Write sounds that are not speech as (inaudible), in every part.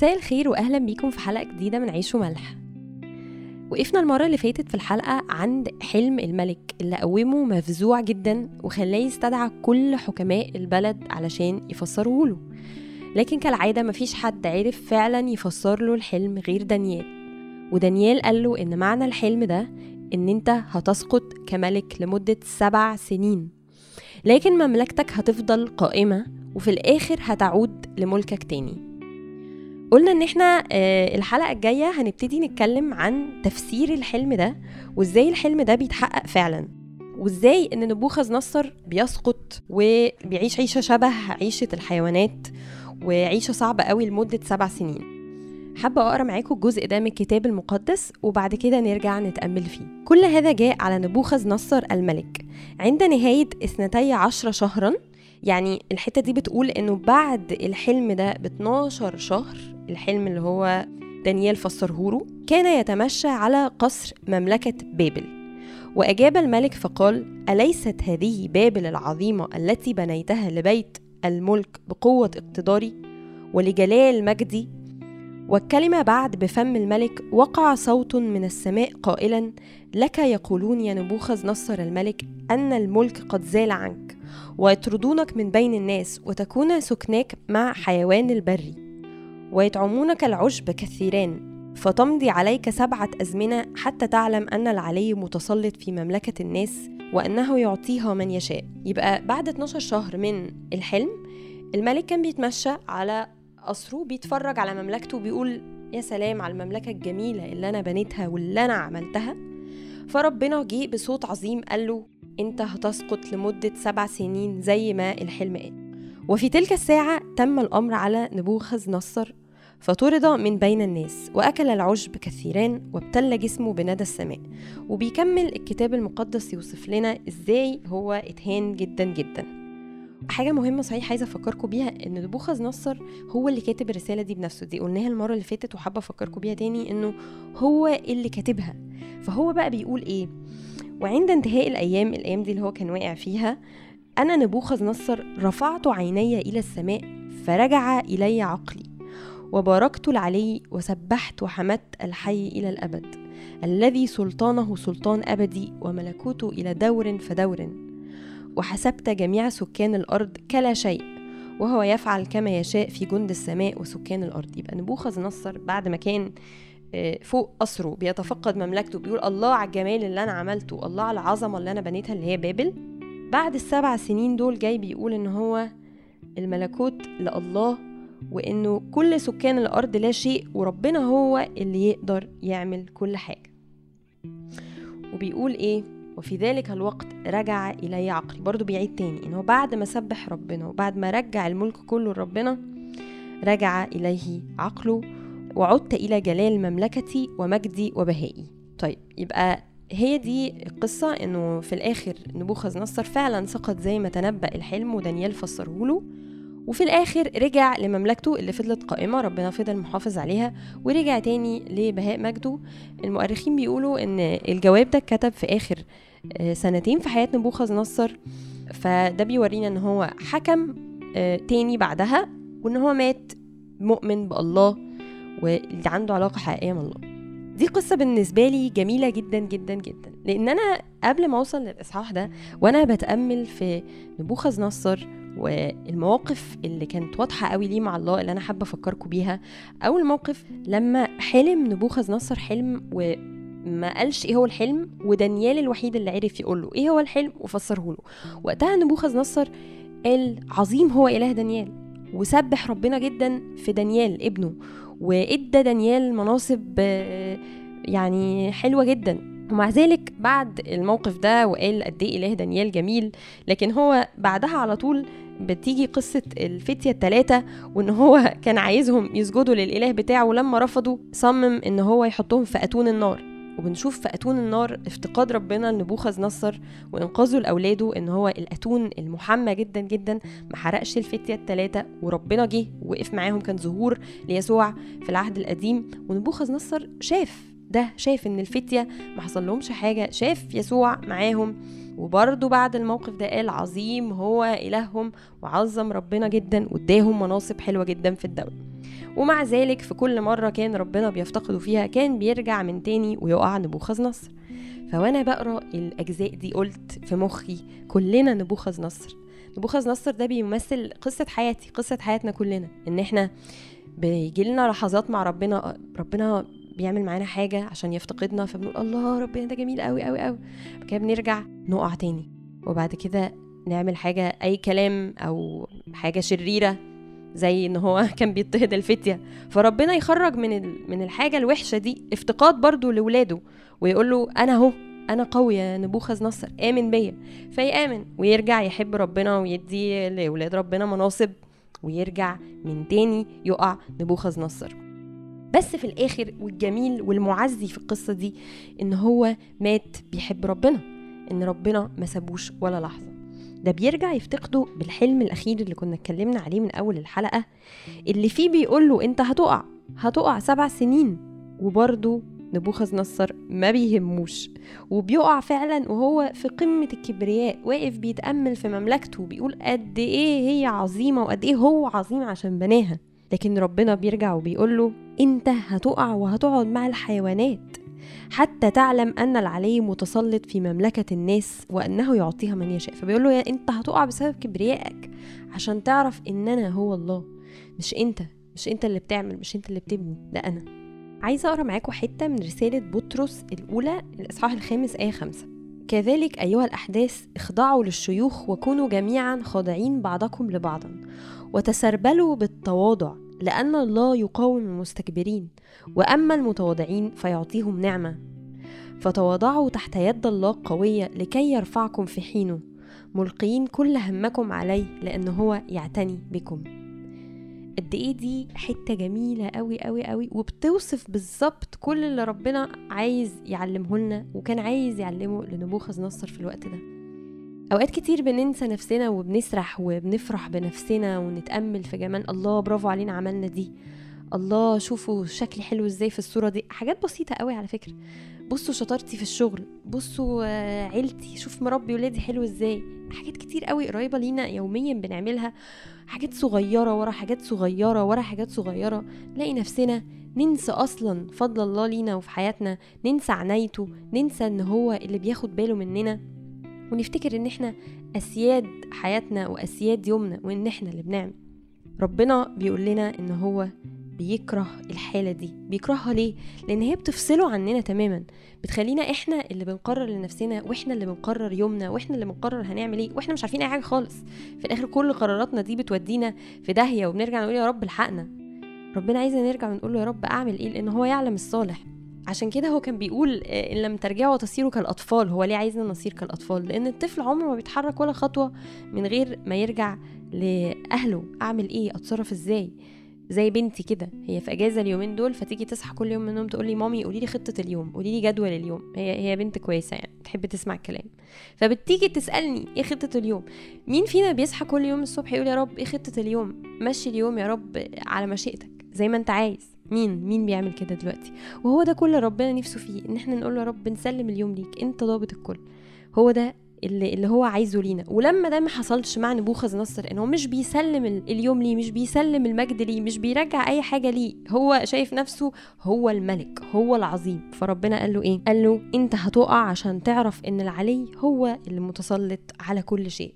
مساء الخير واهلا بيكم في حلقة جديدة من عيش وملح. وقفنا المرة اللي فاتت في الحلقة عند حلم الملك اللي قومه مفزوع جدا وخلاه يستدعى كل حكماء البلد علشان يفسروه له لكن كالعادة مفيش حد عرف فعلا يفسر له الحلم غير دانيال. ودانيال قال له إن معنى الحلم ده إن أنت هتسقط كملك لمدة سبع سنين. لكن مملكتك هتفضل قائمة وفي الآخر هتعود لملكك تاني. قلنا إن إحنا آه، الحلقة الجاية هنبتدي نتكلم عن تفسير الحلم ده وإزاي الحلم ده بيتحقق فعلا وإزاي إن نبوخذ نصر بيسقط وبيعيش عيشة شبه عيشة الحيوانات وعيشة صعبة قوي لمدة سبع سنين. حابة أقرأ معاكم الجزء ده من الكتاب المقدس وبعد كده نرجع نتأمل فيه. كل هذا جاء على نبوخذ نصر الملك. عند نهاية اثنتي عشر شهرا يعني الحتة دي بتقول إنه بعد الحلم ده ب 12 شهر الحلم اللي هو دانيال فسرهوله كان يتمشى على قصر مملكة بابل. وأجاب الملك فقال أليست هذه بابل العظيمة التي بنيتها لبيت الملك بقوة اقتداري؟ ولجلال مجدي والكلمة بعد بفم الملك وقع صوت من السماء قائلا لك يقولون يا نبوخذ نصر الملك أن الملك قد زال عنك ويطردونك من بين الناس وتكون سكناك مع حيوان البري ويطعمونك العشب كثيران فتمضي عليك سبعة أزمنة حتى تعلم أن العلي متسلط في مملكة الناس وأنه يعطيها من يشاء. يبقى بعد 12 شهر من الحلم الملك كان بيتمشى على قصره بيتفرج على مملكته وبيقول يا سلام على المملكة الجميلة اللي أنا بنيتها واللي أنا عملتها. فربنا جه بصوت عظيم قال له أنت هتسقط لمدة سبع سنين زي ما الحلم قال. وفي تلك الساعة تم الأمر على نبوخذ نصر فطرد من بين الناس وأكل العشب كثيران وابتل جسمه بندى السماء وبيكمل الكتاب المقدس يوصف لنا إزاي هو إتهان جدا جدا. حاجة مهمة صحيح عايزة أفكركم بيها إن نبوخذ نصر هو اللي كاتب الرسالة دي بنفسه دي قلناها المرة اللي فاتت وحابة أفكركم بيها تاني إنه هو اللي كاتبها. فهو بقى بيقول إيه؟ وعند انتهاء الأيام الأيام دي اللي هو كان واقع فيها أنا نبوخذ نصر رفعت عيني إلى السماء فرجع إلي عقلي وباركت العلي وسبحت وحمدت الحي إلى الأبد الذي سلطانه سلطان أبدي وملكوته إلى دور فدور وحسبت جميع سكان الأرض كلا شيء وهو يفعل كما يشاء في جند السماء وسكان الأرض. يبقى نبوخذ نصر بعد ما كان آه، فوق قصره بيتفقد مملكته بيقول الله على الجمال اللي أنا عملته الله على العظمة اللي أنا بنيتها اللي هي بابل بعد السبع سنين دول جاي بيقول إن هو الملكوت لله وإنه كل سكان الأرض لا شيء وربنا هو اللي يقدر يعمل كل حاجة. وبيقول إيه؟ وفي ذلك الوقت رجع إلي عقلي. برضو بيعيد تاني إنه بعد ما سبح ربنا وبعد ما رجع الملك كله لربنا رجع إليه عقله وعدت إلى جلال مملكتي ومجدي وبهائي. طيب يبقى هي دي القصة إنه في الآخر نبوخذ نصر فعلا سقط زي ما تنبأ الحلم ودانيال فسره له وفي الآخر رجع لمملكته اللي فضلت قائمة ربنا فضل محافظ عليها ورجع تاني لبهاء مجده. المؤرخين بيقولوا إن الجواب ده اتكتب في آخر آه، سنتين في حياة نبوخذ نصر فده بيورينا إن هو حكم آه، تاني بعدها وإن هو مات مؤمن بألله واللي عنده علاقة حقيقية من الله. دي قصة بالنسبة لي جميلة جدا جدا جدا. لأن أنا قبل ما أوصل للإصحاح ده وأنا بتأمل في نبوخذ نصر والمواقف اللي كانت واضحة قوي ليه مع الله اللي أنا حابة أفكركم بيها. أول موقف لما حلم نبوخذ نصر حلم وما قالش إيه هو الحلم ودانيال الوحيد اللي عرف يقول له إيه هو الحلم وفسره له. وقتها نبوخذ نصر قال عظيم هو إله دانيال وسبح ربنا جدا في دانيال ابنه. وإدى دانيال مناصب يعني حلوة جدا. ومع ذلك بعد الموقف ده وقال قد إيه إله دانيال جميل لكن هو بعدها على طول بتيجي قصة الفتية التلاتة وإن هو كان عايزهم يسجدوا للإله بتاعه ولما رفضوا صمم إن هو يحطهم في أتون النار. وبنشوف في أتون النار افتقاد ربنا لنبوخذ نصر وإنقاذه لأولاده إن هو الأتون المحمى جدا جدا ما حرقش الفتية التلاتة وربنا جه وقف معاهم كان ظهور ليسوع في العهد القديم ونبوخذ نصر شاف ده شاف إن الفتية ما حصل لهمش حاجة شاف يسوع معاهم. وبرضه بعد الموقف ده قال عظيم هو إلههم وعظم ربنا جدا واداهم مناصب حلوة جدا في الدولة ومع ذلك في كل مرة كان ربنا بيفتقده فيها كان بيرجع من تاني ويقع نبوخذ نصر فوانا بقرأ الأجزاء دي قلت في مخي كلنا نبوخذ نصر نبوخذ نصر ده بيمثل قصة حياتي قصة حياتنا كلنا. إن إحنا بيجي لنا لحظات مع ربنا ربنا بيعمل معانا حاجة عشان يفتقدنا فبنقول الله ربنا ده جميل قوي قوي قوي كده بنرجع نقع تاني. وبعد كده نعمل حاجة أي كلام أو حاجة شريرة زي إن هو (laughs) كان بيضطهد الفتية. فربنا يخرج من من الحاجة الوحشة دي افتقاد برضو لولاده ويقول له أنا أهو أنا قوي يا نبوخذ نصر آمن بيا. فيأمن ويرجع يحب ربنا ويدي لاولاد ربنا مناصب ويرجع من تاني يقع نبوخذ نصر بس في الآخر والجميل والمعزي في القصة دي إن هو مات بيحب ربنا إن ربنا ما سابوش ولا لحظة. ده بيرجع يفتقده بالحلم الأخير اللي كنا اتكلمنا عليه من أول الحلقة اللي فيه بيقول له أنت هتقع هتقع سبع سنين وبرضه نبوخذ نصر ما بيهموش. وبيقع فعلا وهو في قمة الكبرياء واقف بيتأمل في مملكته وبيقول قد إيه هي عظيمة وقد إيه هو عظيم عشان بناها. لكن ربنا بيرجع وبيقول له أنت هتقع وهتقعد مع الحيوانات. حتى تعلم أن العلي متسلط في مملكة الناس وأنه يعطيها من يشاء. فبيقول له يا أنت هتقع بسبب كبريائك عشان تعرف ان أنا هو الله. مش أنت مش أنت اللي بتعمل مش أنت اللي بتبني ده أنا. عايزة أقرأ معاكم حتة من رسالة بطرس الأولى الإصحاح الخامس آية خمسة. كذلك أيها الأحداث اخضعوا للشيوخ وكونوا جميعا خاضعين بعضكم لبعضا وتسربلوا بالتواضع. لأن الله يقاوم المستكبرين وأما المتواضعين فيعطيهم نعمة. فتواضعوا تحت يد الله قوية لكي يرفعكم في حينه ملقين كل همكم عليه لأنه هو يعتني بكم. قد إيه دي حتة جميلة قوي قوي قوي وبتوصف بالظبط كل اللي ربنا عايز يعلمه لنا وكان عايز يعلمه لنبوخذ نصر في الوقت ده. أوقات كتير بننسى نفسنا وبنسرح وبنفرح بنفسنا ونتأمل في جمال الله برافو علينا عملنا دي. الله شوفوا شكلي حلو إزاي في الصورة دي. حاجات بسيطة قوي على فكرة. بصوا شطارتي في الشغل بصوا عيلتي شوف مربي ولادي حلو إزاي. حاجات كتير قوي قريبة لينا يوميا بنعملها. حاجات صغيرة ورا حاجات صغيرة ورا حاجات صغيرة. نلاقي نفسنا ننسى أصلا فضل الله لينا وفي حياتنا ننسى عنايته ننسى إن هو اللي بياخد باله مننا. ونفتكر إن إحنا أسياد حياتنا وأسياد يومنا وإن إحنا اللي بنعمل. ربنا بيقول لنا إن هو بيكره الحالة دي. بيكرهها ليه؟ لأن هي بتفصله عننا تماما. بتخلينا إحنا اللي بنقرر لنفسنا وإحنا اللي بنقرر يومنا وإحنا اللي بنقرر هنعمل إيه. وإحنا مش عارفين أي حاجة خالص. في الآخر كل قراراتنا دي بتودينا في داهية وبنرجع نقول يا رب الحقنا. ربنا عايزنا نرجع ونقول له يا رب أعمل إيه؟ لأن هو يعلم الصالح. عشان كده هو كان بيقول إن لم ترجعوا تصيروا كالأطفال هو ليه عايزنا نصير كالأطفال؟ لأن الطفل عمره ما بيتحرك ولا خطوة من غير ما يرجع لأهله. أعمل إيه؟ أتصرف إزاي؟ زي بنتي كده هي في أجازة اليومين دول فتيجي تصحى كل يوم من النوم تقول لي مامي قولي لي خطة اليوم قولي لي جدول اليوم. هي هي بنت كويسة يعني تحب تسمع الكلام. فبتيجي تسألني إيه خطة اليوم؟ مين فينا بيصحى كل يوم الصبح يقول يا رب إيه خطة اليوم؟ مشي اليوم يا رب على مشيئتك زي ما أنت عايز. مين؟ مين بيعمل كده دلوقتي؟ وهو ده كل ربنا نفسه فيه إن إحنا نقول له يا رب نسلم اليوم ليك أنت ضابط الكل. هو ده اللي, اللي هو عايزه لينا. ولما ده ما حصلش مع نبوخذ نصر إن هو مش بيسلم اليوم ليه مش بيسلم المجد ليه مش بيرجع أي حاجة ليه هو شايف نفسه هو الملك هو العظيم. فربنا قال له إيه؟ قال له أنت هتقع عشان تعرف إن العلي هو اللي متسلط على كل شيء.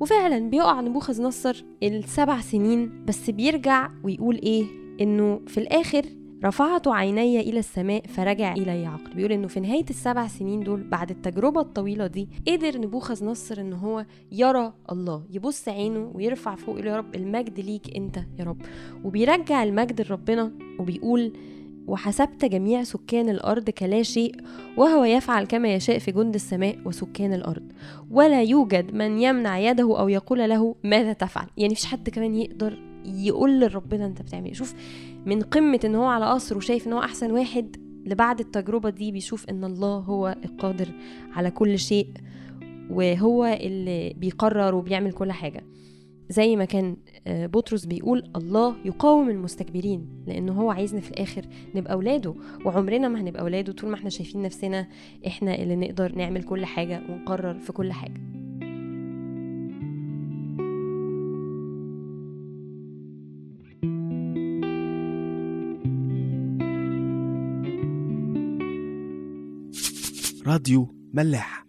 وفعلا بيقع نبوخذ نصر السبع سنين بس بيرجع ويقول إيه؟ إنه في الآخر رفعت عيني إلى السماء فرجع إلي عقل بيقول إنه في نهاية السبع سنين دول بعد التجربة الطويلة دي قدر نبوخذ نصر إن هو يرى الله يبص عينه ويرفع فوق يا رب المجد ليك أنت يا رب. وبيرجع المجد لربنا وبيقول وحسبت جميع سكان الأرض كلا شيء وهو يفعل كما يشاء في جند السماء وسكان الأرض. ولا يوجد من يمنع يده أو يقول له ماذا تفعل. يعني مفيش حد كمان يقدر يقول لربنا انت بتعمل إيه. شوف من قمة إن هو على قصر وشايف إن هو أحسن واحد لبعد التجربة دي بيشوف إن الله هو القادر على كل شيء وهو اللي بيقرر وبيعمل كل حاجة. زي ما كان آه، بطرس بيقول الله يقاوم المستكبرين لأنه هو عايزنا في الآخر نبقى أولاده وعمرنا ما هنبقى أولاده طول ما إحنا شايفين نفسنا إحنا اللي نقدر نعمل كل حاجة ونقرر في كل حاجة. راديو ملاح.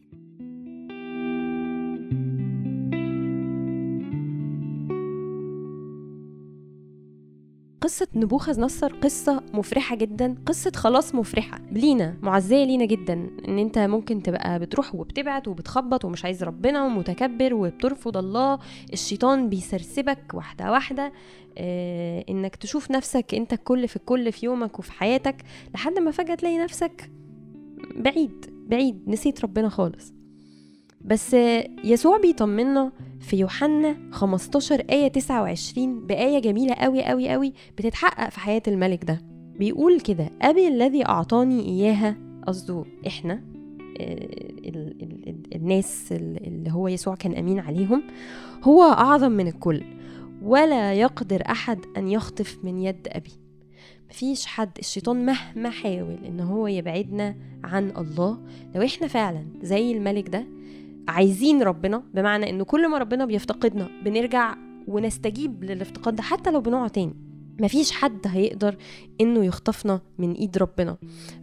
قصة نبوخذ نصر قصة مفرحة جدا. قصة خلاص مفرحة. لينا معزية لينا جدا. إن أنت ممكن تبقى بتروح وبتبعد وبتخبط ومش عايز ربنا ومتكبر وبترفض الله. الشيطان بيسرسبك واحدة واحدة. آه إنك تشوف نفسك أنت الكل في الكل في يومك وفي حياتك لحد ما فجأة تلاقي نفسك بعيد. بعيد نسيت ربنا خالص. بس يسوع بيطمنا في يوحنا 15 آية 29 بآية جميلة قوي قوي قوي بتتحقق في حياة الملك ده. بيقول كده أبي الذي أعطاني إياها قصده إحنا ال ال ال الناس اللي هو يسوع كان أمين عليهم هو أعظم من الكل. ولا يقدر أحد أن يخطف من يد أبي. مفيش حد الشيطان مهما حاول إن هو يبعدنا عن الله. لو إحنا فعلا زي الملك ده عايزين ربنا بمعنى انه كل ما ربنا بيفتقدنا بنرجع ونستجيب للافتقاد ده حتى لو بنقع تاني. مفيش حد هيقدر إنه يخطفنا من إيد ربنا.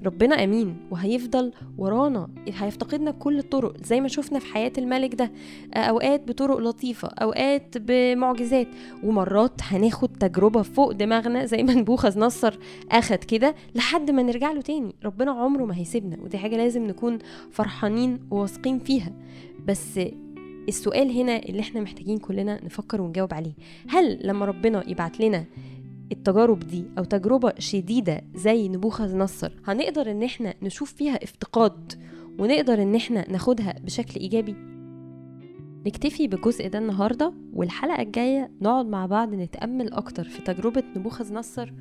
ربنا أمين وهيفضل ورانا. هيفتقدنا بكل الطرق زي ما شفنا في حياة الملك ده. أوقات بطرق لطيفة أوقات بمعجزات. ومرات هناخد تجربة فوق دماغنا زي ما نبوخذ نصر أخد كده لحد ما نرجع له تاني. ربنا عمره ما هيسيبنا ودي حاجة لازم نكون فرحانين وواثقين فيها. بس السؤال هنا اللي إحنا محتاجين كلنا نفكر ونجاوب عليه. هل لما ربنا يبعت لنا التجارب دي أو تجربة شديدة زي نبوخذ نصر هنقدر إن إحنا نشوف فيها افتقاد ونقدر إن إحنا ناخدها بشكل إيجابي؟ نكتفي بالجزء ده النهارده والحلقة الجاية نقعد مع بعض نتأمل أكتر في تجربة نبوخذ نصر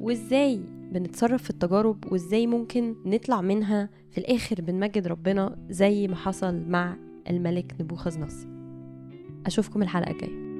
وإزاي بنتصرف في التجارب وإزاي ممكن نطلع منها في الآخر بنمجد ربنا زي ما حصل مع الملك نبوخذ نصر. أشوفكم الحلقة الجاية.